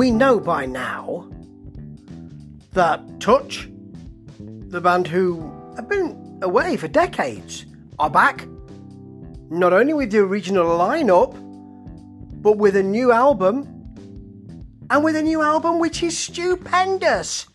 we know by now that Touch, the band who have been away for decades, are back. Not only with the original lineup, but with a new album. And with a new album which is stupendous.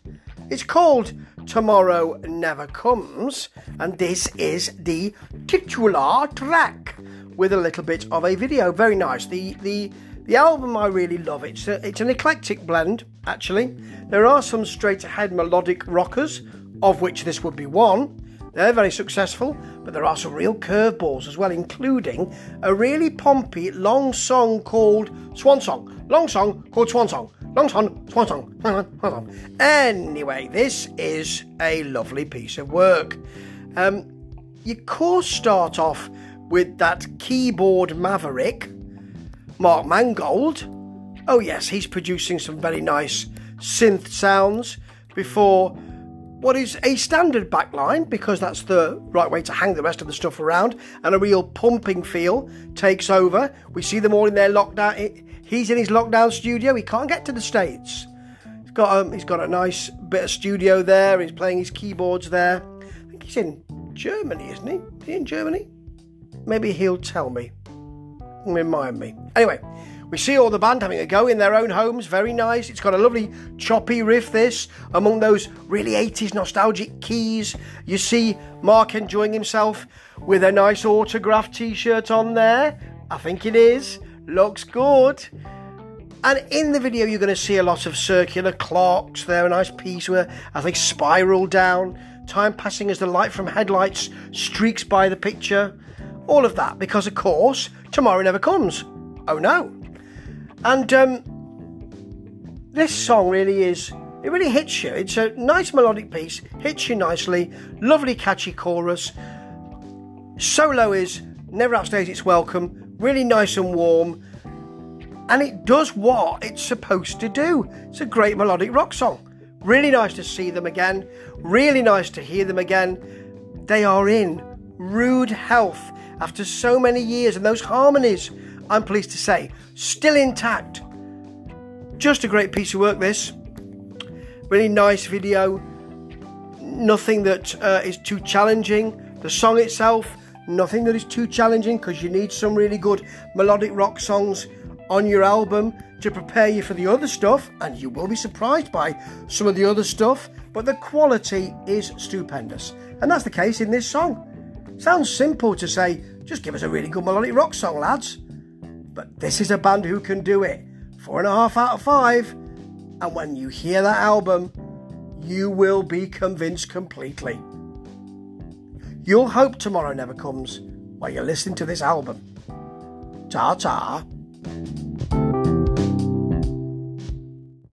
It's called Tomorrow Never Comes, and this is the titular track with a little bit of a video. Very nice. The the the album I really love. It's a, it's an eclectic blend actually. There are some straight ahead melodic rockers, of which this would be one. They're very successful, but there are some real curveballs as well, including a really pompy long song called Swan Song. Long song called Swan Song. Long song, Swan Song. Swan song. Anyway, this is a lovely piece of work. Um, you course start off with that keyboard maverick, Mark Mangold. Oh, yes, he's producing some very nice synth sounds before what is a standard backline because that's the right way to hang the rest of the stuff around and a real pumping feel takes over. We see them all in their lockdown. He's in his lockdown studio. He can't get to the States. He's got, um, he's got a nice bit of studio there. He's playing his keyboards there. I think he's in Germany, isn't he? Is he in Germany? Maybe he'll tell me. Remind me. Anyway, we see all the band having a go in their own homes. Very nice. It's got a lovely choppy riff, this, among those really 80s nostalgic keys. You see Mark enjoying himself with a nice autograph t shirt on there. I think it is. Looks good. And in the video, you're going to see a lot of circular clocks there, a nice piece where I think spiral down, time passing as the light from headlights streaks by the picture. All of that because, of course, tomorrow never comes. Oh no. And um, this song really is, it really hits you. It's a nice melodic piece, hits you nicely, lovely catchy chorus. Solo is never outstays its welcome, really nice and warm, and it does what it's supposed to do. It's a great melodic rock song. Really nice to see them again, really nice to hear them again. They are in rude health after so many years, and those harmonies, I'm pleased to say, still intact. Just a great piece of work, this. Really nice video. Nothing that uh, is too challenging. The song itself, nothing that is too challenging because you need some really good melodic rock songs on your album to prepare you for the other stuff, and you will be surprised by some of the other stuff, but the quality is stupendous. And that's the case in this song. Sounds simple to say, just give us a really good melodic rock song, lads. But this is a band who can do it. Four and a half out of five. And when you hear that album, you will be convinced completely. You'll hope tomorrow never comes while you're listening to this album. Ta ta.